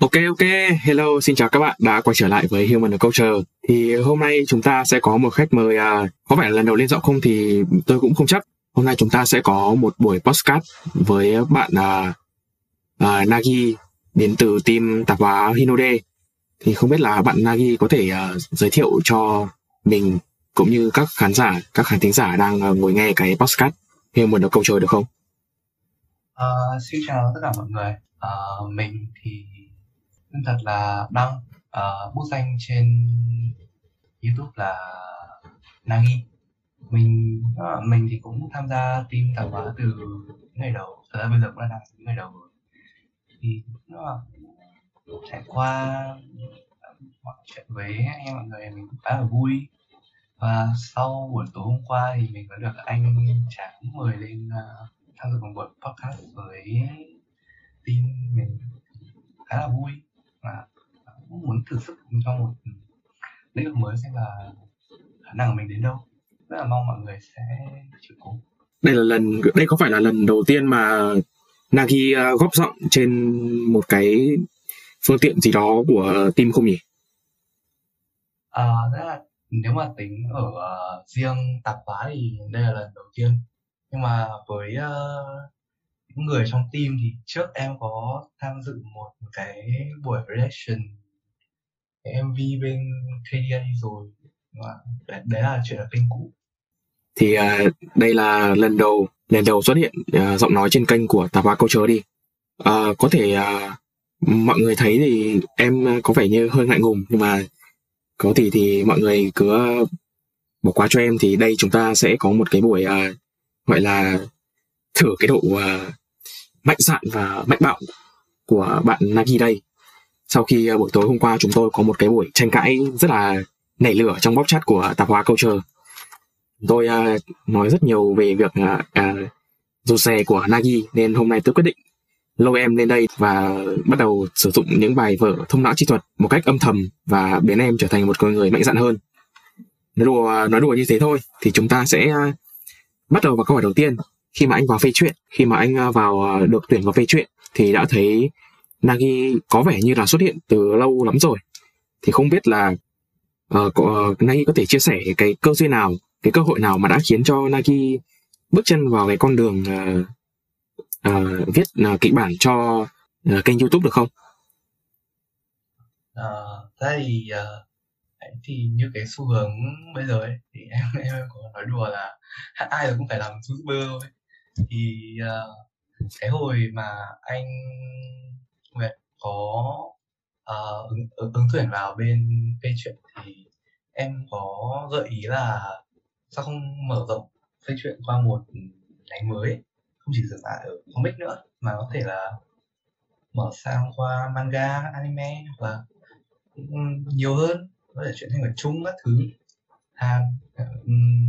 Ok ok, hello, xin chào các bạn đã quay trở lại với Human Culture. Thì hôm nay chúng ta sẽ có một khách mời, à, có vẻ là lần đầu lên giọng không thì tôi cũng không chắc. Hôm nay chúng ta sẽ có một buổi podcast với bạn à, à, Nagi đến từ team tạp hóa Hinode. Thì không biết là bạn Nagi có thể à, giới thiệu cho mình cũng như các khán giả, các khán thính giả đang à, ngồi nghe cái podcast Human Culture được không? Uh, xin chào tất cả mọi người. Uh, mình thì tên thật là Đăng, ờ, uh, bút danh trên YouTube là Nagi. Mình uh, mình thì cũng tham gia team tạp hóa từ ngày đầu, thật ra bây giờ cũng đã làm từ ngày đầu rồi. Thì nó là trải qua mọi chuyện với anh em mọi người mình cũng khá là vui và sau buổi tối hôm qua thì mình có được anh Tráng mời lên uh, tham dự một buổi podcast với team mình khá là vui và cũng muốn thử sức trong một lĩnh vực mới xem là khả năng của mình đến đâu. Rất là mong mọi người sẽ chịu cố. Đây là lần đây có phải là lần đầu tiên mà Nagi ờ, góp giọng trên một cái phương tiện gì đó của team không nhỉ? À, rất là nếu mà tính ở uh, riêng tạp hóa thì đây là lần đầu tiên. Nhưng mà với uh, những người trong team thì trước em có tham dự một cái buổi reaction cái MV bên KDA rồi. Và đấy, đấy là chuyện ở kênh cũ. Thì uh, đây là lần đầu lần đầu xuất hiện uh, giọng nói trên kênh của tạp hóa câu chớ đi. Uh, có thể uh, mọi người thấy thì em có vẻ như hơi ngại ngùng nhưng mà có thì thì mọi người cứ bỏ qua cho em thì đây chúng ta sẽ có một cái buổi uh, gọi là thử cái độ uh, mạnh dạn và mạnh bạo của bạn Nagi đây. Sau khi ờ, buổi tối hôm qua chúng tôi có một cái buổi tranh cãi rất là nảy lửa trong bóc chat của tạp hóa culture. Tôi uh, nói rất nhiều về việc uh, uh, dù xe của Nagi nên hôm nay tôi quyết định lôi em lên đây và bắt đầu sử dụng những bài vở thông não chi thuật một cách âm thầm và biến em trở thành một con người mạnh dạn hơn. Nói đùa ờ, nói đùa như thế thôi thì chúng ta sẽ bắt đầu vào câu hỏi đầu tiên khi mà anh vào phê chuyện khi mà anh à, vào à, được tuyển vào phê chuyện thì đã thấy Nagi có vẻ như là xuất hiện từ lâu lắm rồi thì không biết là uh, có, ờ, Nagi có thể chia sẻ cái cơ duyên nào cái cơ hội nào mà đã khiến cho Nagi bước chân vào cái con đường uh, uh, viết uh, kịch bản cho uh, kênh YouTube được không? À, thế thì uh, thì như cái xu hướng bây giờ ấy thì em em có nói đùa là ai rồi cũng phải làm youtuber thôi thì uh, cái hồi mà anh Nguyệt có uh, ứng, ứng, ứng tuyển vào bên phê chuyện thì em có gợi ý là sao không mở rộng phê chuyện qua một nhánh mới? Không chỉ dừng lại ở comic nữa mà có thể là mở sang qua manga anime hoặc là nhiều hơn. Có thể chuyển thành ở chung các thứ. Hàn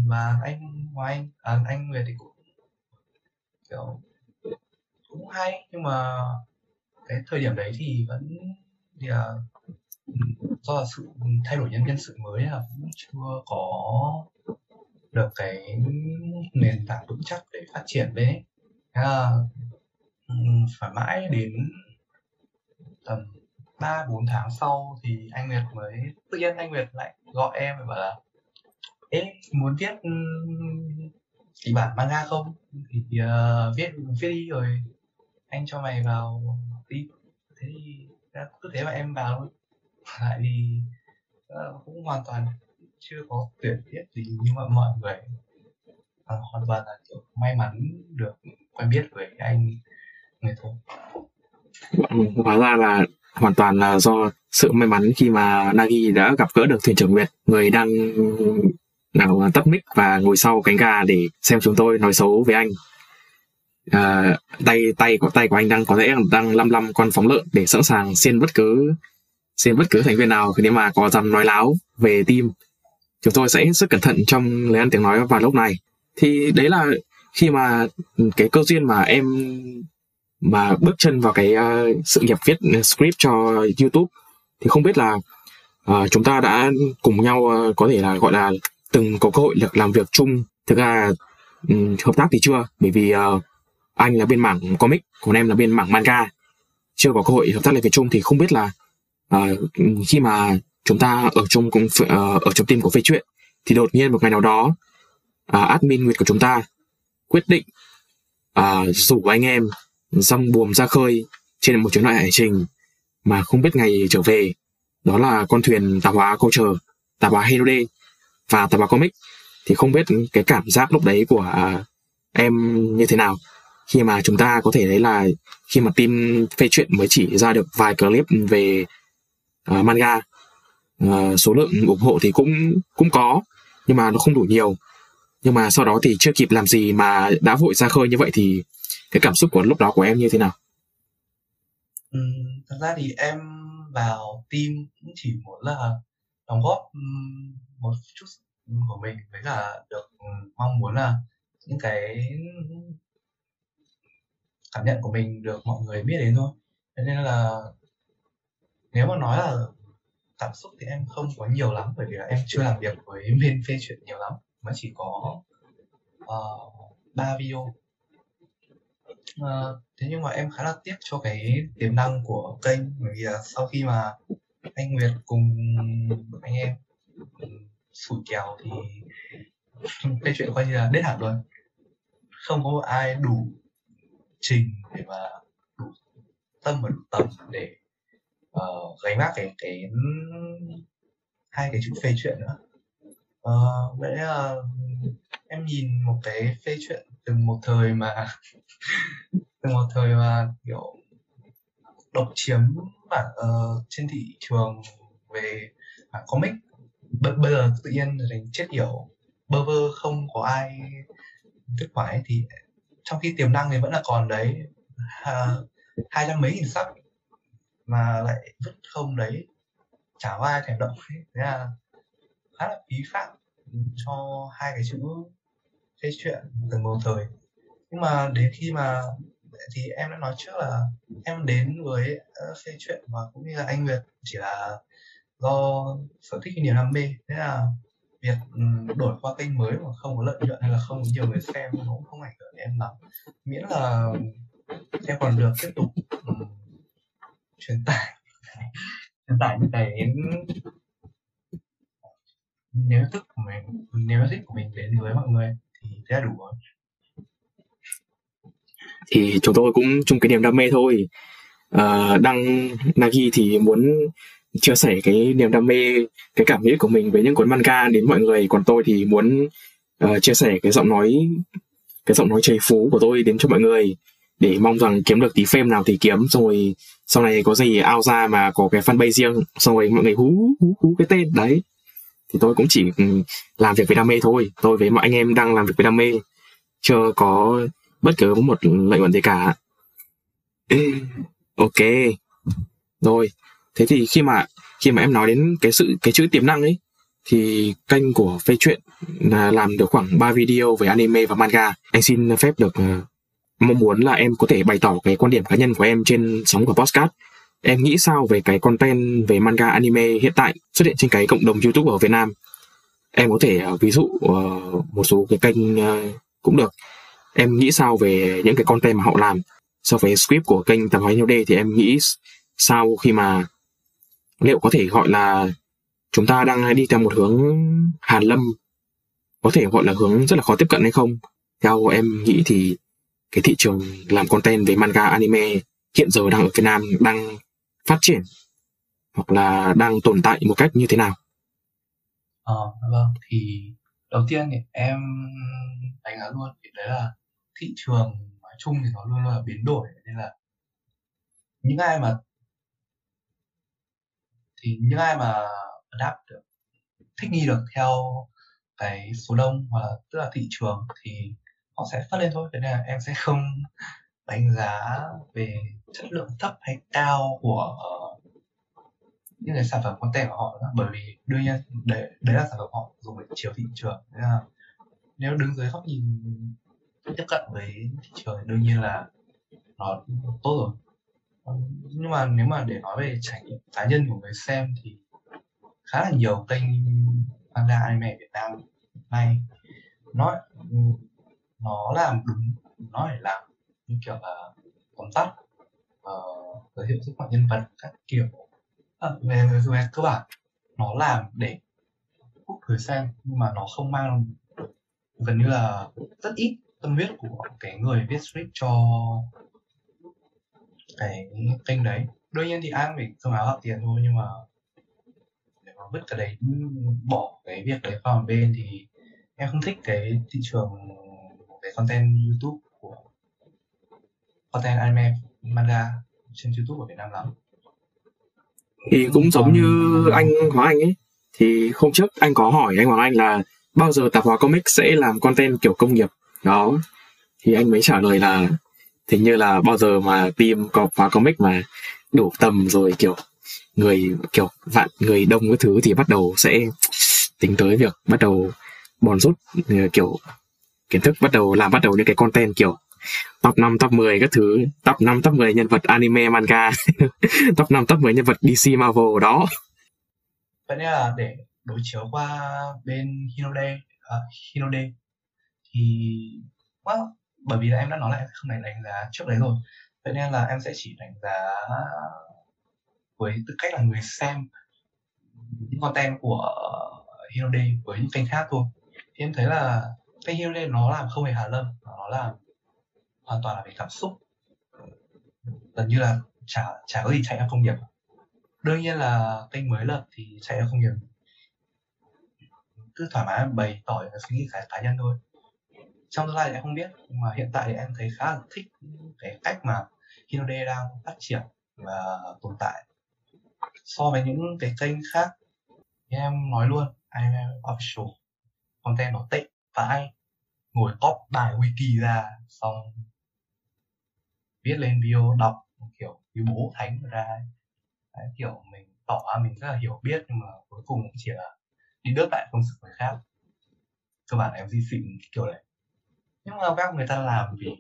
và anh ngoài anh à, anh về thì cũng kiểu cũng hay. Nhưng mà cái thời điểm đấy thì vẫn thì là do là sự thay đổi nhân nhân sự mới là cũng chưa có được cái nền tảng vững chắc để phát triển đấy. À, phải mãi đến tầm ba bốn tháng sau thì anh Nguyệt mới tự nhiên anh Nguyệt lại gọi em và bảo là ê muốn viết kịch bản manga không? Thì uh, viết viết đi rồi anh cho mày vào đi thế thì cứ thế mà em vào thôi. Lại thì uh, cũng hoàn toàn chưa có tuyển viết gì nhưng mà mọi người à, hoàn toàn là kiểu may mắn được quen biết với anh người thôi. Hóa ra là hoàn toàn là do sự may mắn khi mà Nagi đã gặp gỡ được thuyền trưởng Nguyệt, người đang nào à, tắt mic và ngồi sau cánh gà để xem chúng tôi nói xấu với anh. À, tay tay của tay của anh đang có lẽ đang lăm lăm con phóng lợn để sẵn sàng xiên bất cứ xiên bất cứ thành viên nào nếu mà có dám nói láo về team. Chúng tôi sẽ rất cẩn thận trong lời ăn tiếng nói vào lúc này. Thì đấy là khi mà cái câu duyên mà em mà bước chân vào cái uh, sự nghiệp viết script cho YouTube thì không biết là uh, chúng ta đã cùng nhau uh, có thể là gọi là từng có cơ hội được làm việc chung. Thực ra um, hợp tác thì chưa bởi vì uh, anh là bên mảng comic còn em là bên mảng manga. Chưa có cơ hội hợp tác làm việc chung thì không biết là uh, khi mà chúng ta ở trong cũng uh, ờ, ở trong team của phê chuyện thì đột nhiên một ngày nào đó uh, admin Nguyệt của chúng ta quyết định uh, rủ anh em rong buồm ra khơi trên một chuyến loại hành trình mà không biết ngày trở về. Đó là con thuyền tàu hóa câu chờ tàu hóa Herode và tạp báo comic thì không biết cái cảm giác lúc đấy của à, em như thế nào. Khi mà chúng ta có thể thấy là khi mà team phê chuyện mới chỉ ra được vài clip về uh, manga uh, số lượng ủng hộ thì cũng cũng có nhưng mà nó không đủ nhiều. Nhưng mà sau đó thì chưa kịp làm gì mà đã vội ra khơi như vậy thì cái cảm xúc của lúc đó của em như thế nào? Ừ, thật ra thì em vào team cũng chỉ muốn là đóng góp một chút của mình. Với cả được ừ, mong muốn là những cái cảm nhận của mình được mọi người biết đến thôi. Thế nên là nếu mà nói là cảm xúc thì em không có nhiều lắm bởi vì là em chưa làm việc với bên phê chuyện nhiều lắm. Mới chỉ có ờ, ba uh, video. Uh, thế nhưng mà em khá là tiếc cho cái tiềm năng của kênh. Bởi vì là sau khi mà anh Nguyệt cùng anh em sủi kèo thì cái chuyện coi như là đết hẳn luôn. Không có ai đủ trình để mà đủ tâm và đủ tầm để uh, gánh vác cái cái hai cái chữ phê chuyện nữa. Uh, vậy là em nhìn một cái phê chuyện từ một thời mà từ một thời mà kiểu độc chiếm bản uh, trên thị trường về bản comic. B- bây giờ tự nhiên thành chết hiểu bơ vơ không có ai kết quả ấy thì trong khi tiềm năng thì vẫn là còn đấy. Hai trăm mấy nghìn sắc mà lại vứt không đấy. Chả có ai thèm động thế là khá là phí phạm cho hai cái chữ phê chuyện từng một thời. Nhưng mà đến khi mà thì em đã nói trước là em đến với ờ, phê chuyện và cũng như là anh Nguyệt chỉ là do sở thích niềm đam mê. Thế là việc ừ, đổi qua kênh mới mà không có lợi nhuận hay là không có nhiều người xem nó cũng không ảnh hưởng đến em lắm. Miễn là em còn được tiếp tục um, truyền tải. Truyền tải những cái nếu thức của mình nếu thích của mình đến với mọi người thì thế là đủ rồi. Thì chúng tôi cũng chung cái niềm đam mê thôi. À, đăng Nagi thì muốn chia sẻ cái niềm đam mê cái cảm nghĩ của mình với những cuốn manga đến mọi người. Còn tôi thì muốn uh, chia sẻ cái giọng nói cái giọng nói chảy phú của tôi đến cho mọi người để mong rằng kiếm được tí fame nào thì kiếm. Xong rồi sau này có gì ao ra mà có cái fanpage riêng xong rồi mọi người hú hú hú cái tên. Đấy. Thì tôi cũng chỉ ừ, làm việc với đam mê thôi. Tôi với mọi anh em đang làm việc với đam mê. Chưa có bất cứ một lợi nhuận gì cả. Ok. Rồi thế thì khi mà khi mà em nói đến cái sự cái chữ tiềm năng ấy thì kênh của phê chuyện là làm được khoảng 3 video về anime và manga. Anh xin phép được uh, mong muốn là em có thể bày tỏ cái quan điểm cá nhân của em trên sóng của podcast. Em nghĩ sao về cái content về manga anime hiện tại xuất hiện trên cái cộng đồng youtube ở việt nam? Em có thể uh, ví dụ uh, một số cái kênh uh, cũng được. Em nghĩ sao về những cái content mà họ làm? So với script của kênh tạp hóa nhiêu thì em nghĩ sao khi mà liệu có thể gọi là chúng ta đang đi theo một hướng hàn lâm có thể gọi là hướng rất là khó tiếp cận hay không theo em nghĩ thì cái thị trường làm content về manga anime hiện giờ đang ở Việt Nam đang phát triển hoặc là đang tồn tại một cách như thế nào? Ờ, vâng, thì đầu tiên thì em đánh giá luôn thì đấy là thị trường nói chung thì nó luôn là biến đổi nên là những ai mà thì những ai mà adapt được thích nghi được theo cái số đông hoặc là tức là thị trường thì họ sẽ phát lên thôi. Thế nên là em sẽ không đánh giá về chất lượng thấp hay cao của ờ, những cái sản phẩm content của họ bởi vì đương nhiên đấy, đấy là sản phẩm họ dùng để chiều thị trường. Thế là nếu đứng dưới góc nhìn tiếp cận với thị trường thì đương nhiên là nó tốt rồi nhưng mà nếu mà để nói về trải nghiệm cá nhân của người xem thì khá là nhiều kênh manga anime Việt Nam này. Nó nó làm đúng nó phải làm như kiểu là tóm tắt uh, giới thiệu sức mạnh nhân vật các kiểu. À, về, về cơ bản nó làm để hút người xem nhưng mà nó không mang gần như là rất ít tâm huyết của cái người viết script cho cái kênh đấy. Đương nhiên thì ai phải cơm áo gạo tiền thôi nhưng mà để mà vứt cái đấy bỏ cái việc đấy vào một bên thì em không thích cái thị trường cái content youtube của content anime manga trên youtube ở việt nam lắm. Thì cũng giống như anh Hoàng Anh ấy. Thì hôm trước anh có hỏi anh Hoàng Anh là bao giờ tạp hóa comic sẽ làm content kiểu công nghiệp? Đó. Thì anh mới trả lời là thì như là bao giờ mà team có khóa comic mà đủ tầm rồi kiểu người kiểu vạn người đông cái thứ thì bắt đầu sẽ tính tới việc bắt đầu bòn rút ờ, kiểu kiến thức bắt đầu làm bắt đầu những cái content kiểu top 5, top 10 các thứ top 5, top 10 nhân vật anime manga top 5, top 10 nhân vật DC Marvel đó. Vậy nên là để đối chiếu qua bên Hinode uh, Hinode thì well, bởi vì là em đã nói là em không đánh đánh giá trước đấy rồi. Vậy nên là em sẽ chỉ đánh giá với tư cách là người xem những content của Hirode với những kênh khác thôi. Thì em thấy là kênh Hirode nó làm không hề hà lâm nó làm hoàn toàn là về cảm xúc. Gần như là chả chả có gì chạy theo công nghiệp. Đương nhiên là kênh mới lập thì chạy theo công nghiệp. Cứ thoải mái, bày tỏ suy nghĩ cá nhân thôi trong tương lai thì em không biết. Nhưng mà hiện tại thì em thấy khá là thích cái cách mà Hinode đang phát triển và tồn tại so với những cái kênh khác. Thì em nói luôn anh official content nó tệ ai ngồi cóp bài wiki ra xong viết lên video đọc kiểu như bố thánh ra. Đấy, kiểu mình tỏ mình rất là hiểu biết nhưng mà cuối cùng cũng chỉ là đi đớp lại công sức người khác. Cơ bản em di xịn kiểu này nhưng mà các người ta làm vì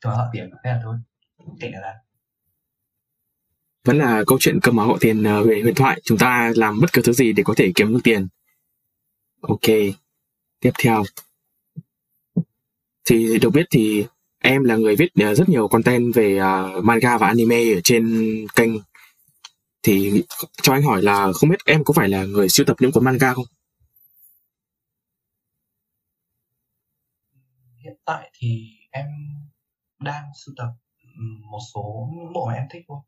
cho họ tiền thế là thôi. Kệ là vẫn là câu chuyện cơm áo họ tiền ờ, về huyền thoại. Chúng ta làm bất cứ thứ gì để có thể kiếm được tiền. Ok tiếp theo. Thì được biết thì em là người viết ờ, rất nhiều content về uh, manga và anime ở trên kênh. Thì cho anh hỏi là không biết em có phải là người siêu tập những cuốn manga không? Tại thì em đang sưu tập một số bộ mà em thích thôi.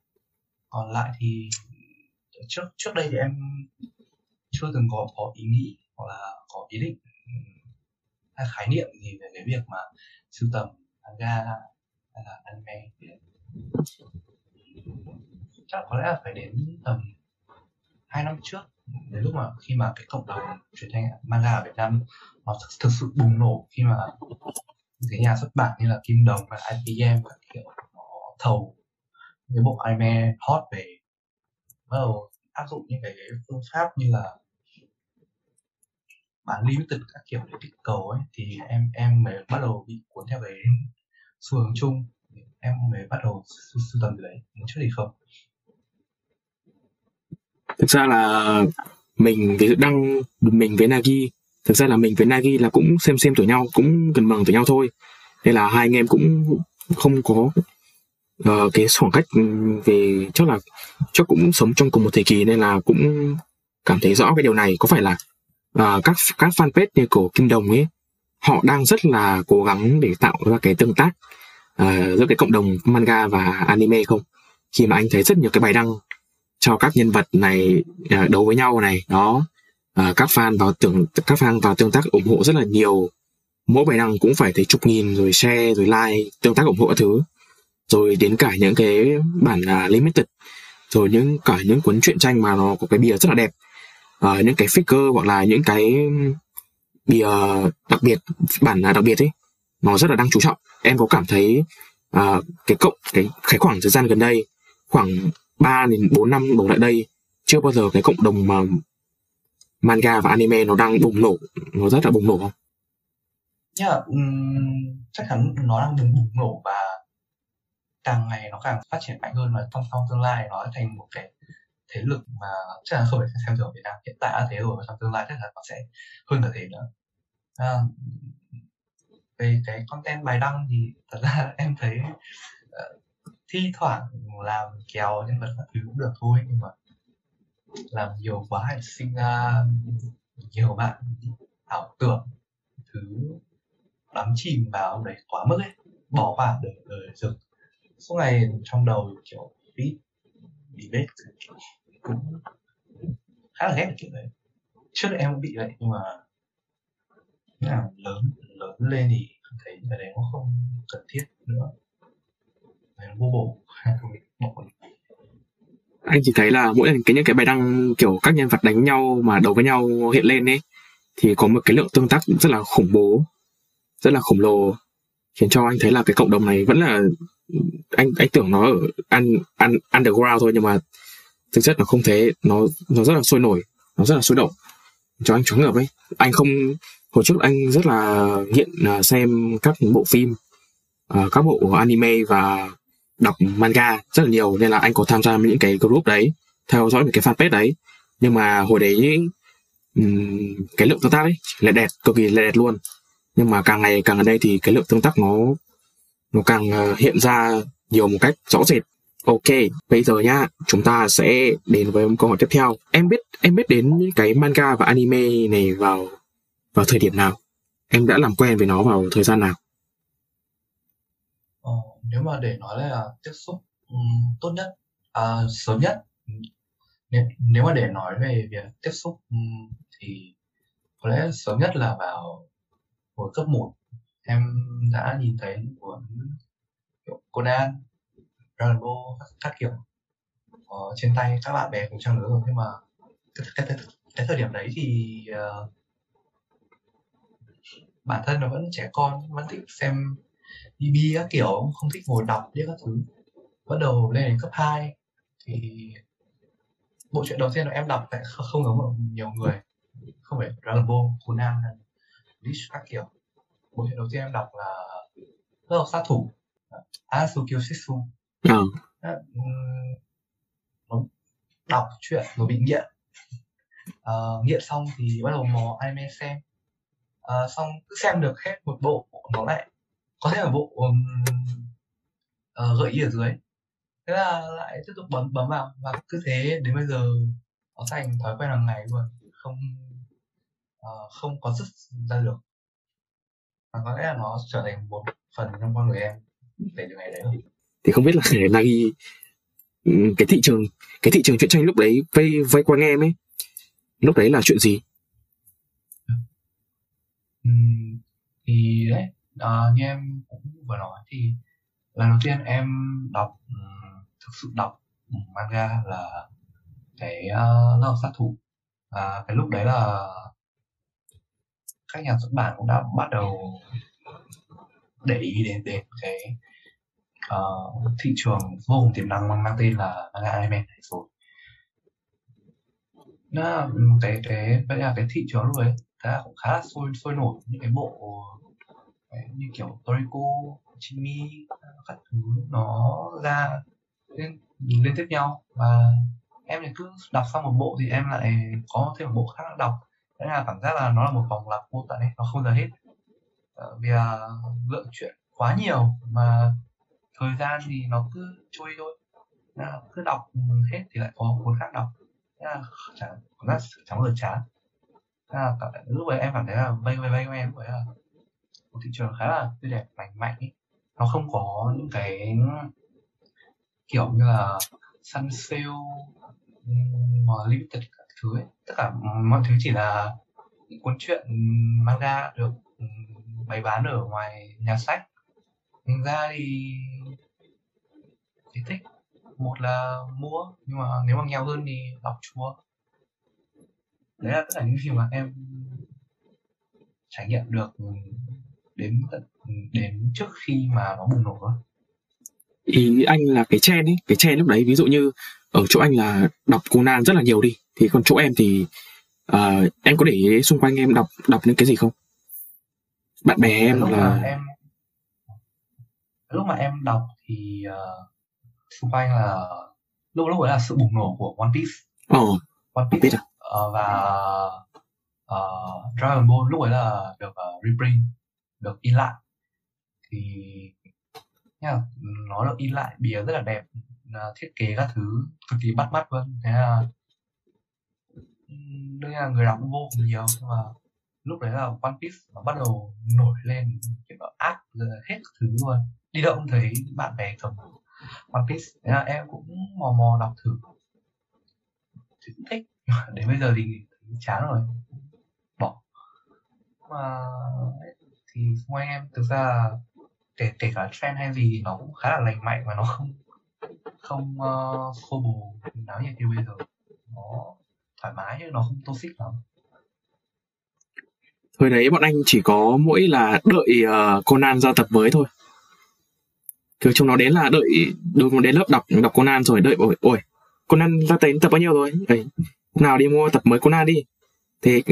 Còn lại thì trước trước đây thì em chưa từng có có ý nghĩ hoặc là có ý định hay khái niệm gì về cái việc mà sưu tầm manga hay là anime thì chắc có lẽ là phải đến tầm hai năm trước, đến lúc mà khi mà cái cộng đồng truyện tranh manga ở Việt Nam nó thực sự bùng nổ, khi mà cái nhà xuất bản như là Kim Đồng và IPM các kiểu nó thầu cái bộ anime hot về, bắt đầu áp dụng những cái phương pháp như là bán limited các kiểu để kích cầu ấy, thì em em mới bắt đầu bị cuốn theo cái xu hướng chung. Em mới bắt đầu sưu tầm đấy trước thì không. Thực ra là mình, ví dụ đăng mình với Nagi thực ra là mình với Nagi là cũng xem xem tuổi nhau cũng gần bằng tuổi nhau thôi. Nên là hai anh em cũng không có uh, cái khoảng cách ừ, về chắc là chắc cũng sống trong cùng một thời kỳ nên là cũng cảm thấy rõ cái điều này. Có phải là uh, các các fanpage như của Kim Đồng ấy họ đang rất là cố gắng để tạo ra cái tương tác uh, giữa cái cộng đồng manga và anime không? Khi mà anh thấy rất nhiều cái bài đăng cho các nhân vật này uh, đấu với nhau này đó uh, các fan vào tưởng các fan vào tương tác ủng hộ rất là nhiều. Mỗi bài đăng cũng phải thấy chục nghìn rồi share rồi like tương tác ủng hộ thứ. Rồi đến cả những cái bản uh, limited. Rồi những cả những cuốn truyện tranh mà nó có cái bìa rất là đẹp. Uh, những cái figure hoặc là những cái bìa đặc biệt bản à, đặc biệt ấy nó rất là đang chú trọng. Em có cảm thấy uh, cái cộng cái cái khoảng thời gian gần đây khoảng 3 đến 4 năm đổ lại đây chưa bao giờ cái cộng đồng mà manga và anime nó đang bùng nổ nó rất là bùng nổ không? Yeah, um, chắc chắn nó đang bùng bùng nổ và càng ngày nó càng phát triển mạnh hơn và trong trong tương lai nó thành một cái thế lực mà chắc là không phải xem thường Việt Nam hiện tại đã thế rồi và trong tương lai chắc là nó sẽ hơn cả thế nữa à, về cái content bài đăng thì thật ra em thấy uh, thi thoảng làm kéo nhân vật các thứ cũng được thôi nhưng mà làm nhiều quá hay sinh ra nhiều bạn ảo tưởng, thứ đắm chìm vào đấy quá mức ấy, bỏ qua đời đời rực suốt ngày trong đầu kiểu beat bị bết cũng khá là ghét kiểu đấy. Trước đây em cũng bị vậy nhưng mà nào lớn lớn lên thì thấy cái đấy nó không cần thiết nữa. Nó vô bổ bỏ anh chỉ thấy là mỗi lần cái những cái bài đăng kiểu các nhân vật đánh nhau mà đấu với nhau hiện lên ấy, thì có một cái lượng tương tác rất là khủng bố, rất là khổng lồ, khiến cho anh thấy là cái cộng đồng này vẫn là, anh anh tưởng nó ở ăn ăn underground thôi nhưng mà thực chất nó không thế. Nó nó rất là sôi nổi, nó rất là sôi động, cho anh choáng ngợp ấy. Anh không, hồi trước anh rất là nghiện à, xem các bộ phim à, các bộ anime và đọc manga rất là nhiều nên là anh có tham gia những cái group đấy, theo dõi những cái fanpage đấy. Nhưng mà hồi đấy cái lượng tương tác ấy là đẹp, cực kỳ là đẹp luôn. Nhưng mà càng ngày càng ở đây thì cái lượng tương tác nó nó càng ờ, hiện ra nhiều một cách rõ rệt. Ok, bây giờ nhá, chúng ta sẽ đến với câu hỏi tiếp theo. Em biết em biết đến cái manga và anime này vào vào thời điểm nào? Em đã làm quen với nó vào thời gian nào? Nếu mà để nói là tiếp xúc um, tốt nhất à, sớm nhất nếu, nếu mà để nói về việc tiếp xúc um, thì có lẽ sớm nhất là vào hồi cấp 1 em đã nhìn thấy cuốn Conan, Dragon các, các kiểu ở trên tay các bạn bè cùng trang lứa rồi. Nhưng mà cái, cái, cái, cái thời điểm đấy thì uh, bản thân nó vẫn trẻ con vẫn thích xem BB các kiểu không thích ngồi đọc biết các thứ. Bắt đầu lên đến cấp 2 thì bộ truyện đầu tiên là em đọc lại không giống nhiều người. Không phải Dragon Ball, Conan Bleach các kiểu. Bộ truyện đầu tiên em đọc là lớp học sát thủ. Asuki Shitsu ừ. đọc chuyện rồi bị nghiện. Uh, nghiện xong thì bắt đầu mò anime xem. Uh, xong cứ xem được hết một bộ nó lại có thể là bộ um, uh, gợi ý ở dưới. Thế là lại tiếp tục bấm bấm vào. Và cứ thế đến bây giờ nó thành thói quen hàng ngày luôn. Không uh, không có dứt ra được. Và có lẽ là nó trở thành một phần trong con người em để từ ngày đấy rồi thì không biết là Nagi ừ, cái thị trường cái thị trường truyện tranh lúc đấy vây vây quanh em ấy lúc đấy là chuyện gì? Ừ, thì đấy à, như em cũng vừa nói thì lần đầu tiên em đọc ừ, thực sự đọc ừ, manga là cái ờ, uh, lớp sát thủ. Và cái lúc đấy là các nhà xuất bản cũng đã bắt đầu để ý đến đến cái uh, thị trường vô cùng tiềm năng mang, mang tên là manga anime này rồi. Nó cái cái vậy là cái thị trường lúc đấy đã cũng khá là sôi sôi nổi những cái bộ như kiểu Toriko, Chimmy, các thứ nó ra liên, liên tiếp nhau. Và em thì cứ đọc xong một bộ thì em lại có thêm một bộ khác đọc. Thế là cảm giác là nó là một vòng lặp vô tận ấy nó không giờ hết. Ờ, vì là lượng chuyện quá nhiều mà thời gian thì nó cứ trôi thôi. Là cứ đọc hết thì lại có cuốn khác đọc. Thế là chẳng cảm giác chẳng bao giờ chán. Thế là lúc ấy em cảm thấy là vây vây vây em vậy là một thị trường khá là tươi đẹp, lành mạnh ấy nó không có những cái, kiểu như là săn sale mà limited các thứ ấy. Tất cả mọi thứ chỉ là những cuốn truyện manga được bày bán ở ngoài nhà sách. Thành ra thì thì thích. Một là mua, nhưng mà nếu mà nghèo hơn thì đọc chùa. Đấy là tất cả những gì mà em trải nghiệm được đến đến trước khi mà nó bùng nổ ý anh là cái trend ấy cái trend lúc đấy ví dụ như ở chỗ anh là đọc Conan rất là nhiều đi thì còn chỗ em thì uh, em có để ý xung quanh em đọc đọc những cái gì không? Bạn bè em lúc là em lúc mà em đọc thì uh, xung quanh là lúc lúc ấy là sự bùng nổ của One Piece. Ờ One biết Piece à? uh, và uh, Dragon Ball lúc ấy là được uh, reprint được in lại. Thì nha, nó được in lại bìa rất là đẹp à, thiết kế các thứ cực kỳ bắt mắt luôn. Thế là đương nhiên là người đọc cũng vô cùng nhiều nhưng mà lúc đấy là One Piece nó bắt đầu nổi lên kiểu áp hết thứ luôn. Đi đâu cũng thấy bạn bè cầm One Piece thế là em cũng mò mò đọc thử. Thì cũng thích đến bây giờ thì chán rồi bỏ. Mà thì xung quanh em thực ra kể kể cả trend hay gì nó cũng khá là lành mạnh và nó không không uh, khô bồ náo nhiệt như bây giờ nó thoải mái chứ nó không toxic lắm Thời đấy bọn anh chỉ có mỗi là đợi uh, Conan ra tập mới thôi. Kiểu chúng nó đến là đợi đối nó đến lớp đọc đọc Conan rồi đợi ôi ôi Conan ra tới tập bao nhiêu rồi? Đấy, nào đi mua tập mới Conan đi. Thế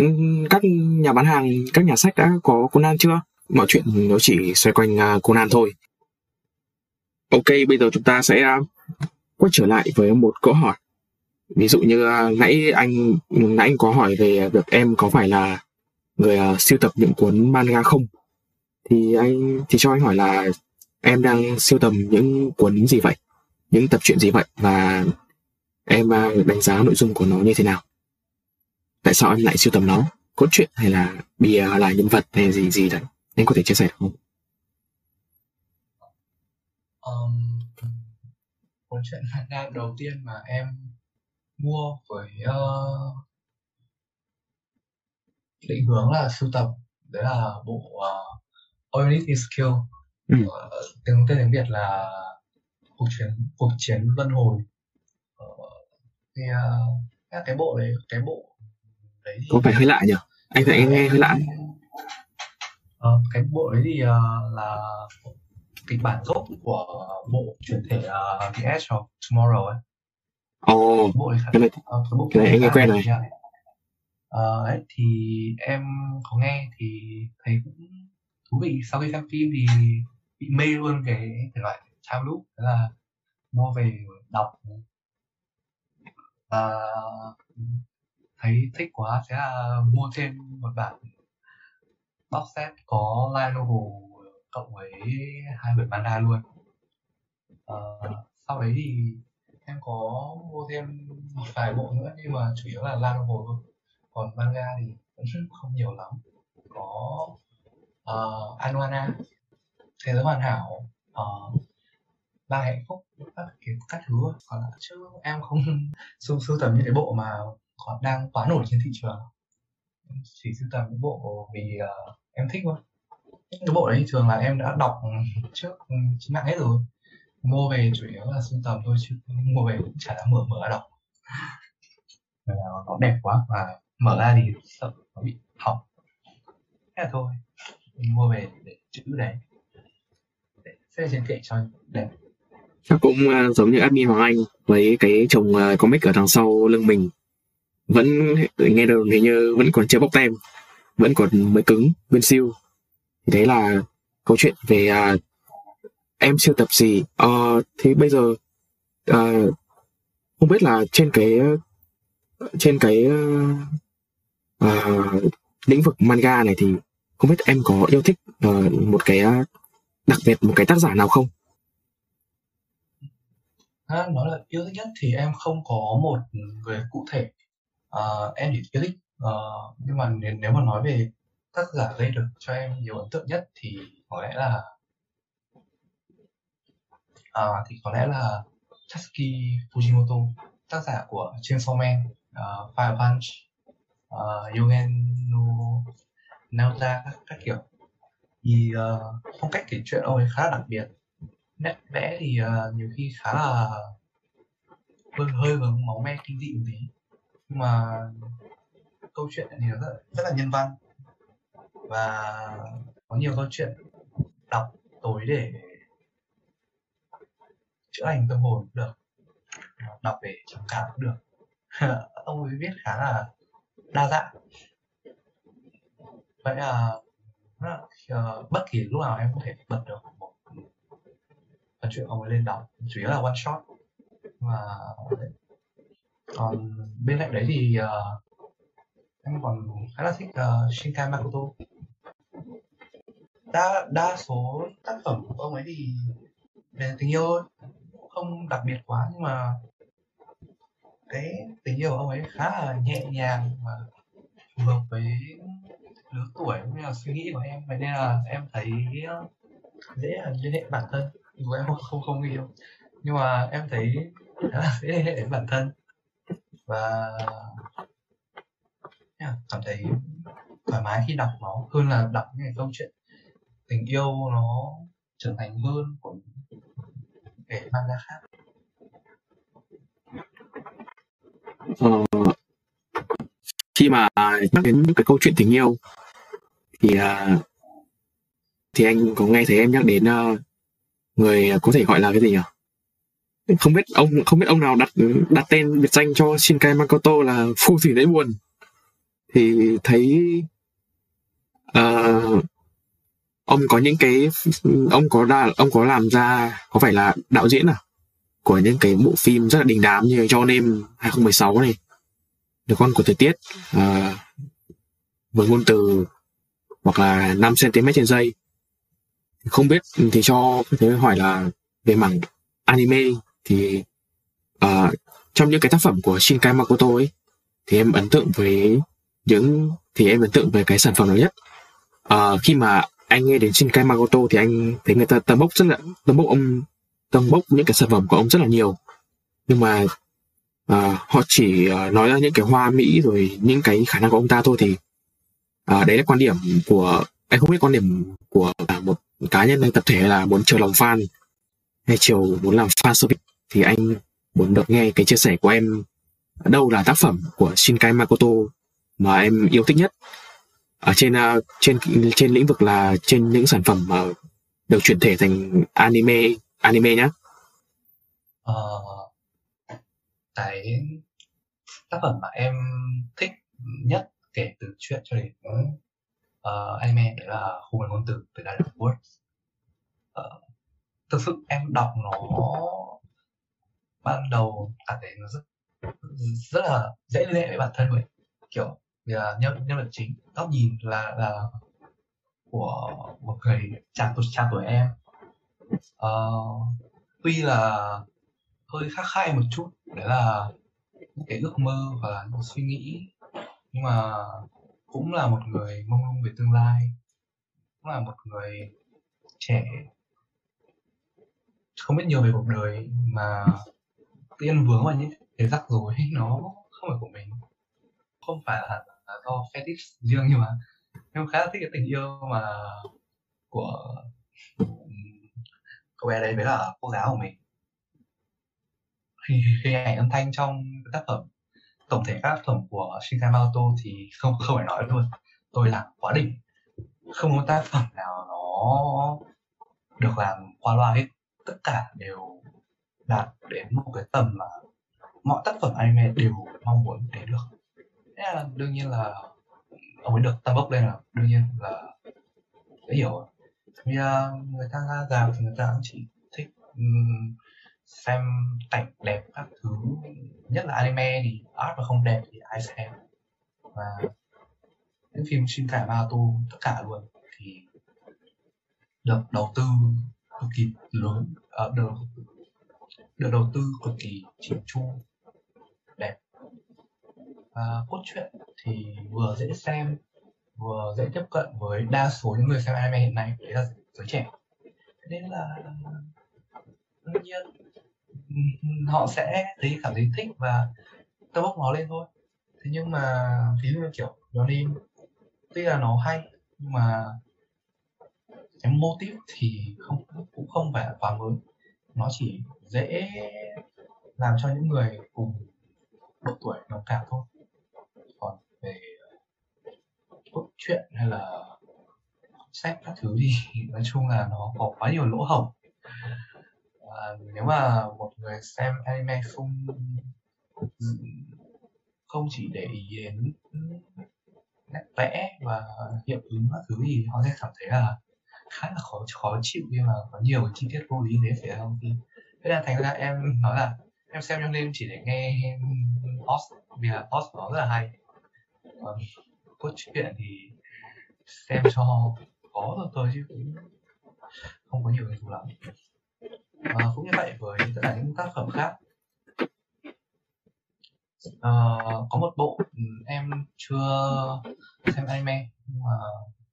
các nhà bán hàng, các nhà sách đã có Conan chưa? Mọi chuyện nó chỉ xoay quanh uh, Conan thôi. Ok, bây giờ chúng ta sẽ à, quay trở lại với một câu hỏi. Ví dụ như uh, nãy anh nãy anh có hỏi về việc em có phải là người uh, siêu tập những cuốn manga không? Thì anh thì cho anh hỏi là em đang siêu tầm những cuốn gì vậy? Những tập truyện gì vậy? Và em uh, đánh giá nội dung của nó như thế nào? Tại sao em lại siêu tầm nó? Cốt truyện hay là bìa hay là nhân vật hay gì gì đấy? Em có thể chia sẻ không? Um, cuốn truyện manga đầu tiên mà em mua với uh, định hướng là sưu tập đấy là bộ uh, All Need Is Kill. Ừ. uh, tiếng tên tiếng Việt là cuộc chiến cuộc chiến luân hồi. Uh, thì uh, cái bộ đấy cái bộ đấy thì có vẻ hơi lạ nhỉ? Anh thấy anh nghe hơi lạ Ờ, cái bộ đấy thì uh, là kịch bản gốc của bộ chuyển thể uh, The Edge of Tomorrow ấy ồ bộ đấy khá, cái này ờ, cái bộ cái này anh nghe khá quen rồi. hay. Ờ, ấy, thì em có nghe thì thấy cũng thú vị sau khi xem phim thì bị mê luôn cái thể loại time loop thế là mua về đọc và thấy thích quá thế là mua thêm một bản box set có line novel cộng với hai quyển manga luôn. À, sau đấy thì em có mua thêm một vài bộ nữa nhưng mà chủ yếu là line novel thôi. Còn manga thì vẫn rất không nhiều lắm. Có uh, Anuana thế giới hoàn hảo uh, ba hạnh phúc các kiểu các thứ. Còn lại chứ em không sưu sưu tầm những cái bộ mà còn đang quá nổi trên thị trường. Em chỉ sưu tầm những bộ vì uh, em thích thôi. Cái bộ đấy thường là em đã đọc trước ừ, trên mạng hết rồi. Mua về chủ yếu là sưu tầm thôi chứ mua về cũng chả đã mở mở đọc Nên là nó đẹp quá và mở ra thì sợ nó bị hỏng. Thế là thôi mình mua về để chữ đấy. Để xếp trên kệ cho đẹp. Chắc cũng uh, giống như admin Hoàng Anh với cái chồng uh, comic ở đằng sau lưng mình vẫn nghe được hình như vẫn còn chưa bóc tem vẫn còn mới cứng nguyên siêu. Thì đấy là câu chuyện về uh, em siêu tập gì. Ờ, thì bây giờ uh, không biết là trên cái trên cái uh, lĩnh vực manga này thì không biết em có yêu thích uh, một cái uh, đặc biệt một cái tác giả nào không? À, nói là yêu thích nhất thì em không có một người cụ thể uh, em chỉ click uh, nhưng mà nếu, nếu mà nói về tác giả gây được cho em nhiều ấn tượng nhất thì có lẽ là à, thì có lẽ là Tatsuki Fujimoto tác giả của Chainsaw Man, uh, Fire Punch, uh, Yogen no Naota các, các kiểu. Thì uh, phong cách kể chuyện ông ấy khá là đặc biệt. Nét vẽ thì uh, nhiều khi khá là hơi hơi hướng máu me kinh dị một tí nhưng mà câu chuyện thì nó rất, rất là nhân văn. Và có nhiều câu chuyện đọc tối để chữa lành tâm hồn cũng được đọc để trầm cảm cũng được. Ông ấy viết khá là đa dạng. Vậy là uh, bất kỳ lúc nào em có thể bật được một phần chuyện ông ấy lên đọc. Chủ yếu là one shot. Mà còn bên cạnh đấy thì uh, em còn khá là thích uh, Shinkai Makoto. Đa đa số tác phẩm của ông ấy thì về tình yêu không đặc biệt quá nhưng mà cái tình yêu của ông ấy khá là nhẹ nhàng và phù hợp với lứa tuổi cũng như là suy nghĩ của em. Vậy nên là em thấy ờ, dễ là liên hệ bản thân. Dù em không không, không yêu nhưng mà em thấy khá là dễ liên hệ đến bản thân và cảm thấy thoải mái khi đọc nó. Hơn là đọc những cái câu chuyện tình yêu nó trưởng thành hơn của kể manga khác. Ờ, khi mà nhắc đến cái câu chuyện tình yêu thì à, thì anh có nghe thấy em nhắc đến ờ, người có thể gọi là cái gì nhỉ? Không biết ông không biết ông nào đặt đặt tên biệt danh cho Shinkai Makoto là phù thủy nỗi buồn. Thì thấy uh, ông có những cái ông có đa, ông có làm ra có phải là đạo diễn à? Của những cái bộ phim rất là đình đám như cho nêm 2016 này đứa con của thời tiết ờ, uh, với ngôn từ hoặc là 5 cm trên giây không biết thì cho thế hỏi là về mảng anime thì uh, trong những cái tác phẩm của Shinkai Makoto ấy thì em ấn tượng với những thì em ấn tượng về cái sản phẩm đó nhất. Uh, khi mà anh nghe đến Shinkai Makoto thì anh thấy người ta tầm bốc rất là tầm bốc ông tầm bốc những cái sản phẩm của ông rất là nhiều. Nhưng mà uh, họ chỉ uh, nói ra những cái hoa mỹ rồi những cái khả năng của ông ta thôi thì uh, đấy là quan điểm của anh không biết quan điểm của một cá nhân hay tập thể là muốn chiều lòng fan hay chiều muốn làm fan service thì anh muốn được nghe cái chia sẻ của em đâu là tác phẩm của Shinkai Makoto mà em yêu thích nhất ở trên à, trên trên lĩnh vực là trên những sản phẩm mà được chuyển thể thành anime anime nhá. Ờ, cái tác phẩm mà em thích nhất kể từ chuyện cho đến uh, anime đấy là khu vực ngôn từ từ Dialogue Words. Uh, thực sự em đọc nó ban đầu cảm thấy nó rất rất là dễ liên hệ với bản thân mình. Kiểu là nhân nhân vật chính góc nhìn là là của một người chàng tuổi chàng tuổi em. Uh, tuy là hơi khác khai một chút đấy là những cái ước mơ và những suy nghĩ nhưng mà cũng là một người mong lung về tương lai cũng là một người trẻ. Không biết nhiều về cuộc đời mà tiên vướng vào những cái rắc rối nó không phải của mình. Không phải là, là do fetish riêng nhưng mà em khá là thích cái tình yêu mà của cô bé đấy với là cô giáo của mình. Hình ảnh âm thanh trong tác phẩm tổng thể các tác phẩm của Shinkai Maoto thì không không phải nói luôn. Tôi làm quá đỉnh. Không có tác phẩm nào nó được làm qua loa hết. Tất cả đều đạt đến một cái tầm mà mọi tác phẩm anime đều mong muốn đến được. Thế là đương nhiên là ông ấy được tăng bốc lên là đương nhiên là dễ hiểu vì à, người ta ra rạp thì người ta cũng chỉ thích um, xem cảnh đẹp các thứ nhất là anime thì art mà không đẹp thì ai xem. Và những phim xin cả tu tất cả luôn thì được đầu tư cực kỳ lớn ở được được đầu tư cực kỳ chỉnh chu. Đẹp. Và cốt truyện thì vừa dễ xem, vừa dễ tiếp cận với đa số những người xem anime hiện nay, đấy là giới trẻ. Nên là, đương nhiên, họ sẽ thấy cảm thấy thích và tao bốc nó lên thôi. Thế nhưng mà, ví dụ như kiểu Yonin tuy là nó hay, nhưng mà cái mô típ thì không, cũng không phải quá mới. Nó chỉ dễ làm cho những người cùng độ tuổi đồng cảm thôi. Còn về ờ, cốt truyện hay là sách các thứ thì nói chung là nó có quá nhiều lỗ hổng. À, nếu mà một người xem anime không không chỉ để ý đến nét vẽ và hiệu ứng các thứ thì họ sẽ cảm thấy là khá là khó khó chịu khi mà có nhiều chi tiết vô lý thế phải không? Phim thế là thành ra em nói là em xem trong đêm chỉ để nghe post vì là post nó rất là hay. Còn cốt truyện thì xem cho có rồi thôi chứ cũng không có nhiều hứng thú lắm. À, cũng như vậy với tất cả những tác phẩm khác. À, có một bộ ừ, em chưa xem anime nhưng mà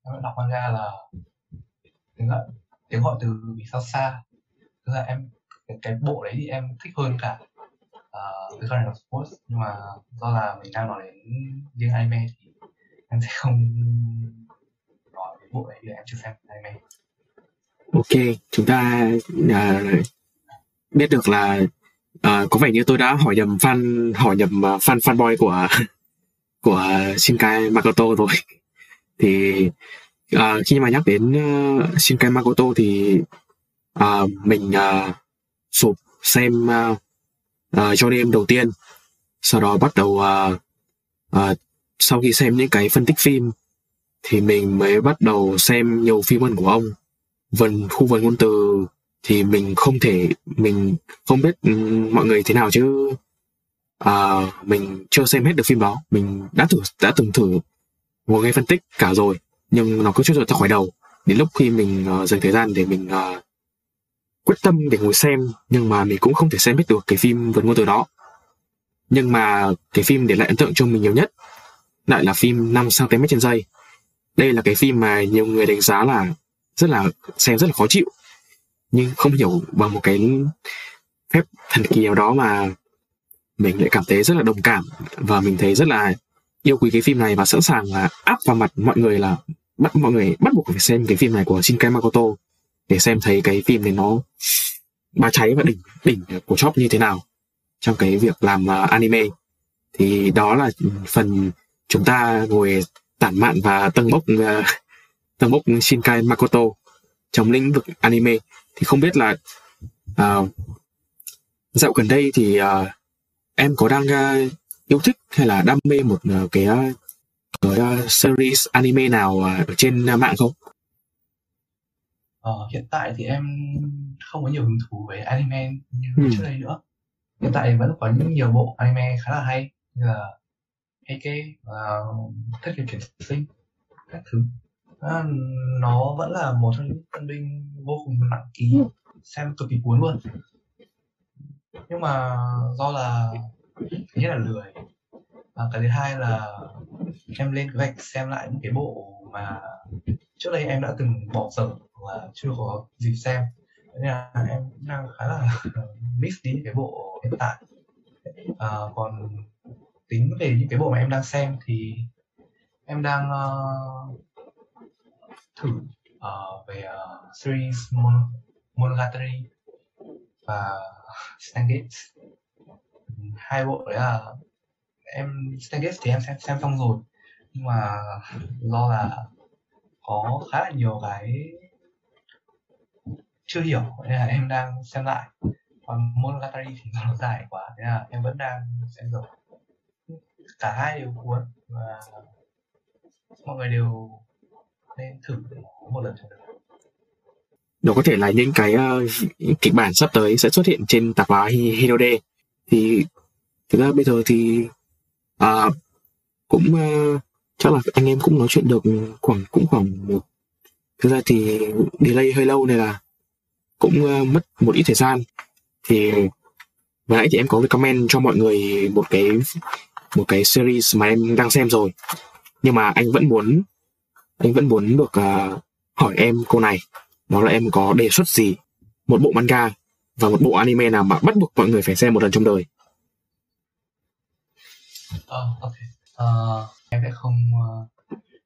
em đã đọc manga là tiếng gọi tiếng gọi từ vì sao xa tức là em cái, bộ đấy thì em thích hơn cả uh, The Garden of Sports nhưng mà do là mình đang nói đến riêng anime thì em sẽ không nói về bộ đấy vì em chưa xem anime. Ok chúng ta uh, biết được là uh, có vẻ như tôi đã hỏi nhầm fan hỏi nhầm uh, fan fanboy của của Shinkai Makoto rồi. Thì uh, khi mà nhắc đến uh, Shinkai Makoto thì uh, mình uh, sụp xem uh, uh, cho đêm đầu tiên. Sau đó bắt đầu uh, uh, sau khi xem những cái phân tích phim thì mình mới bắt đầu xem nhiều phim hơn của ông. Vần khu vần ngôn từ thì mình không thể mình không biết ừ, mọi người thế nào chứ. À, mình chưa xem hết được phim đó. Mình đã thử đã từng thử ngồi nghe phân tích cả rồi nhưng nó cứ trôi ra khỏi đầu. Đến lúc khi mình uh, dành thời gian để mình uh, quyết tâm để ngồi xem, nhưng mà mình cũng không thể xem hết được cái phim vượt ngôn từ đó. Nhưng mà cái phim để lại ấn tượng cho mình nhiều nhất lại là phim 5 cm trên giây đây là cái phim mà nhiều người đánh giá là rất là, xem rất là khó chịu, nhưng không hiểu bằng một cái phép thần kỳ nào đó mà mình lại cảm thấy rất là đồng cảm và mình thấy rất là yêu quý cái phim này và sẵn sàng là áp vào mặt mọi người là bắt mọi người bắt buộc phải xem cái phim này của Shinkai Makoto để xem thấy cái phim này nó ba cháy và đỉnh đỉnh của shop như thế nào trong cái việc làm uh, anime thì đó là phần chúng ta ngồi tản mạn và tăng bốc à, uh, tân bốc Shinkai Makoto trong lĩnh vực anime thì không biết là uh, dạo gần đây thì uh, em có đang uh, yêu thích hay là đam mê một uh, cái, uh, cái uh, series anime nào uh, ở trên uh, mạng không? Ờ, hiện tại thì em không có nhiều hứng thú với anime như ừ. trước đây nữa. Hiện tại vẫn có những nhiều bộ anime khá là hay như là Heike và Thất kiều chuyển sinh các thứ. À, nó vẫn là một trong những tân binh vô cùng nặng ký xem cực kỳ cuốn luôn nhưng mà do là thứ nhất là lười và cái thứ hai là em lên vạch xem lại những cái bộ mà trước đây em đã từng bỏ dở và chưa có dịp xem. Nên là em đang khá là mix đi những cái bộ hiện tại. À, còn tính về những cái bộ mà em đang xem thì em đang uh, thử uh, về uh, series Mon Monogatari và Stargate hai bộ đấy là em Stargate thì em xem xem xong rồi. Nhưng mà do là có khá là nhiều cái chưa hiểu nên là em đang xem lại. Còn Monogatari thì nó dài quá thế là em vẫn đang xem rồi. Cả hai đều cuốn và mọi người đều nên thử một lần cho được nó có thể là những cái uh, kịch bản sắp tới sẽ xuất hiện trên tạp hóa Hinode thì thực ra bây giờ thì uh, cũng uh, chắc là anh em cũng nói chuyện được khoảng cũng khoảng một thực ra thì delay hơi lâu này là cũng uh, mất một ít thời gian. Thì vừa nãy thì em có comment cho mọi người một cái một cái series mà em đang xem rồi. Nhưng mà anh vẫn muốn anh vẫn muốn được uh, hỏi em câu này. Đó là em có đề xuất gì? Một bộ manga và một bộ anime nào mà bắt buộc mọi người phải xem một lần trong đời? Uh, ok. Uh, em sẽ không uh,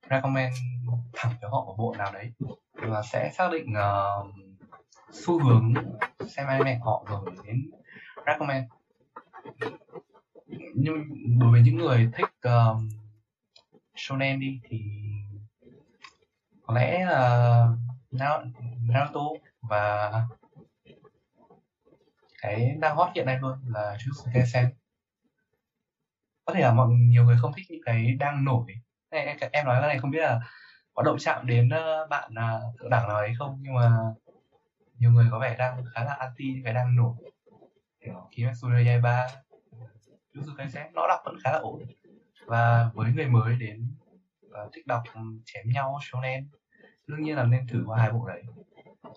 recommend thẳng cho họ một bộ nào đấy. Mà sẽ xác định uh, xu hướng xem anime của họ rồi đến recommend. Nhưng đối với những người thích uh, shonen đi thì có lẽ là Naruto và cái đang hot hiện nay luôn là Jujutsu Kaisen có thể là mọi nhiều người không thích những cái đang nổi. Em, em nói cái này không biết là có động chạm đến bạn à, thượng đẳng nào ấy không? Nhưng mà nhiều người có vẻ đang khá là anti những cái đang nổi. Kiểu Kimetsu no Yaiba Jujutsu Kaisen nó đọc vẫn khá là ổn. Và với người mới đến uh, thích đọc chém nhau shonen đương nhiên là nên thử qua hai bộ đấy.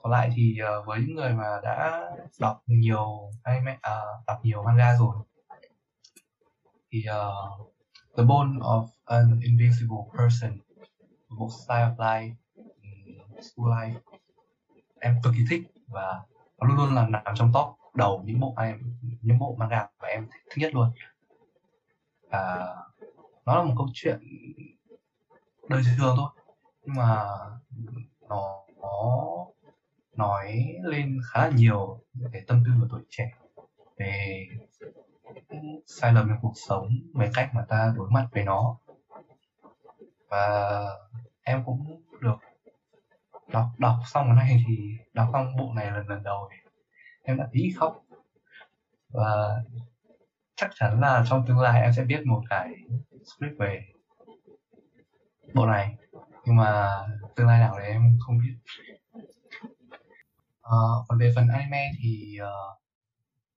Còn lại thì uh, với những người mà đã đọc nhiều anime uh, đọc nhiều manga rồi thì uh, The Bone of an Invisible Person một Style of Life School Life. Em cực kỳ thích và nó luôn luôn là nằm trong top đầu những bộ em những bộ manga mà em thích, thích nhất luôn. Và nó là một câu chuyện đời thường thôi nhưng mà nó, nó nói lên khá là nhiều về tâm tư của tuổi trẻ về sai lầm trong cuộc sống về cách mà ta đối mặt với nó. Và em cũng được đọc đọc xong cái này thì đọc xong bộ này lần lần đầu thì em đã tí khóc. Và chắc chắn là trong tương lai em sẽ viết một cái script về bộ này nhưng mà tương lai nào thì em không biết. À, còn về phần anime thì uh,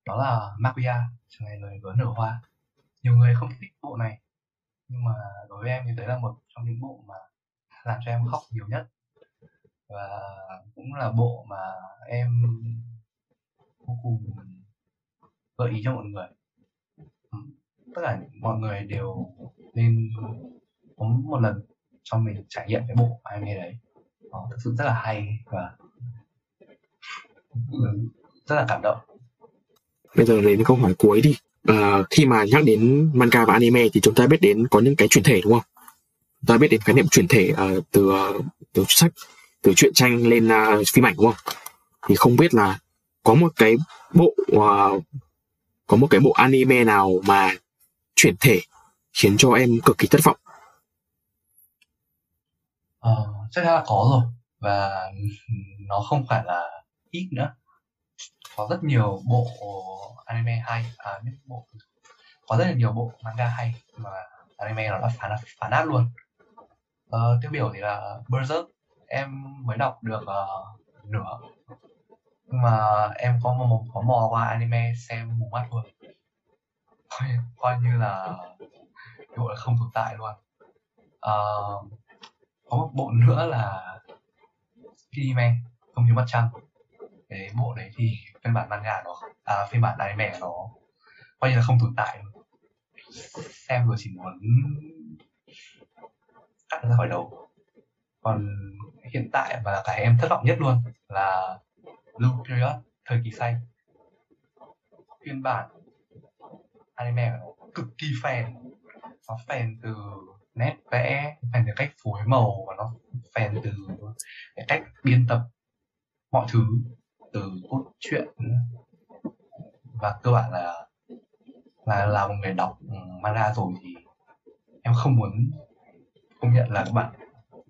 đó là Makuya trường ngày lời vỡ nở hoa. Nhiều người không thích bộ này, nhưng mà đối với em thì đấy là một trong những bộ mà làm cho em khóc nhiều nhất. Và cũng là bộ mà em vô cùng gợi ý cho mọi người. Ừ, tất cả mọi người đều nên có một lần cho mình trải nghiệm cái bộ anime đấy. Nó thực sự rất là hay và ừ, rất là cảm động bây giờ đến câu hỏi cuối đi. À, khi mà nhắc đến manga và anime thì chúng ta biết đến có những cái chuyển thể đúng không? Chúng ta biết đến khái niệm chuyển thể uh, từ ờ, từ sách từ truyện tranh lên uh, phim ảnh đúng không? Thì không biết là có một cái bộ uh, có một cái bộ anime nào mà chuyển thể khiến cho em cực kỳ thất vọng? Ờ, chắc là có rồi. Và nó không phải là ít nữa có rất nhiều bộ anime hay à, những bộ có rất là nhiều bộ manga hay mà anime nó đã phá phá nát luôn. Ờ, tiêu biểu thì là Berserk. Em mới đọc được uh, nửa. Nhưng mà em có một có mò qua anime xem mù mắt luôn. Coi, coi như là cái bộ là không tồn tại luôn. Uh, có một bộ nữa là Kiriman không như mặt trăng. Cái bộ đấy thì phiên bản manga nó à, phiên bản anime nó coi như là không tồn tại. Xem rồi chỉ muốn cắt ra khỏi đầu. Còn hiện tại và cái em thất vọng nhất luôn là Blue Period thời kỳ xanh phiên bản anime nó cực kỳ phèn nó phèn từ nét vẽ phèn từ cách phối màu và nó phèn từ cái cách biên tập mọi thứ từ cốt truyện và cơ bản là là là một người đọc ừ, manga rồi thì em không muốn công nhận là các bạn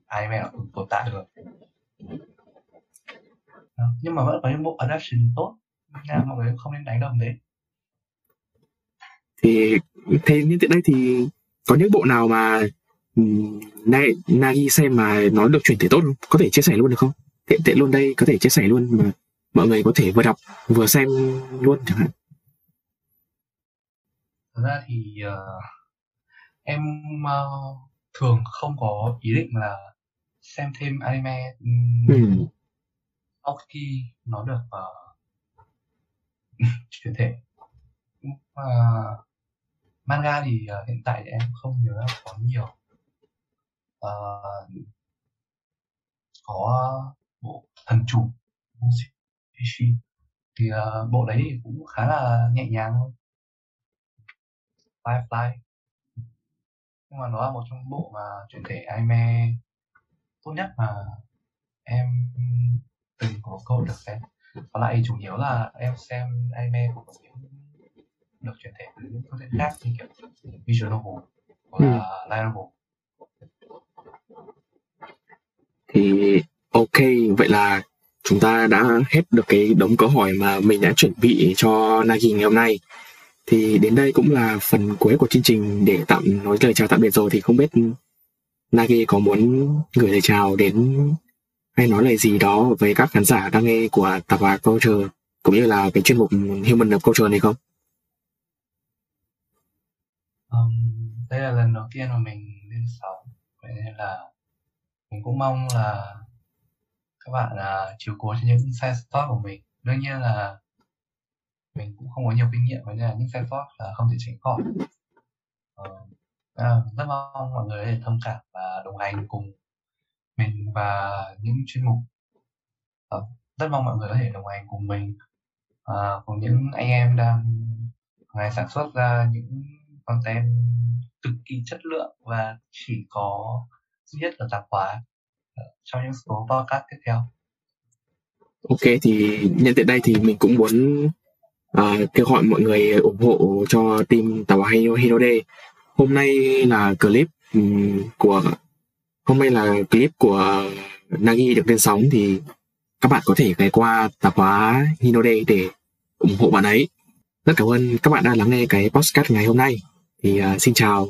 anime nó tồn tại được ờ, nhưng mà vẫn có những bộ adaptation tốt nên mọi người không nên đánh đồng đấy thì, thế nhưng tiện đây thì có những bộ nào mà ừ, Nagi xem mà nó được chuyển thể tốt không? Có thể chia sẻ luôn được không? Tiện tiện luôn đây, có thể chia sẻ luôn mà mọi người có thể vừa đọc vừa xem luôn chẳng hạn. Thật ra thì uh, em uh, thường không có ý định là xem thêm anime um, ừ. sau khi nó được uh, chuyển thể. Uh, manga thì uh, hiện tại thì em không nhớ có nhiều. Uh, có bộ thần chủ Ishi thì uh, bộ đấy cũng khá là nhẹ nhàng thôi. Firefly. Nhưng mà nó là một trong bộ mà chuyển thể anime tốt nhất mà em từng có cơ hội được xem. Còn lại chủ yếu là em xem anime của những được chuyển thể từ những phương diện khác như kiểu visual novel hoặc là ừ. light novel. Thì ok vậy là chúng ta đã hết được cái đống câu hỏi mà mình đã chuẩn bị cho Nagi ngày hôm nay. Thì đến đây cũng là phần cuối của chương trình để tạm nói lời chào tạm biệt rồi. Thì không biết Nagi có muốn gửi lời chào đến hay nói lời gì đó với các khán giả đang nghe của tập hòa culture cũng như là cái chuyên mục human of culture này không? Um, đây là lần đầu tiên mà mình lên sóng. Vậy nên là mình cũng mong là các bạn uh, chiều cố cho những sai sót của mình. Đương nhiên là mình cũng không có nhiều kinh nghiệm với nên là những sai sót là không thể tránh khỏi. Uh, à, rất mong mọi người để thông cảm và đồng hành cùng mình và những chuyên mục. Uh, rất mong mọi người có thể đồng hành cùng mình uh, cùng những anh em đang ngày sản xuất ra những content cực kỳ chất lượng và chỉ có duy nhất là tạp hóa trong những số podcast tiếp theo. Ok thì nhân tiện đây thì mình cũng muốn uh, kêu gọi mọi người ủng hộ cho team tàu Hino Hinode hôm nay là clip um, của hôm nay là clip của Nagi được lên sóng thì các bạn có thể ghé qua tạp hóa Hinode để ủng hộ bạn ấy. Rất cảm ơn các bạn đã lắng nghe cái podcast ngày hôm nay. Thì uh, xin chào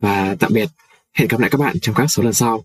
và tạm biệt. Hẹn gặp lại các bạn trong các số lần sau.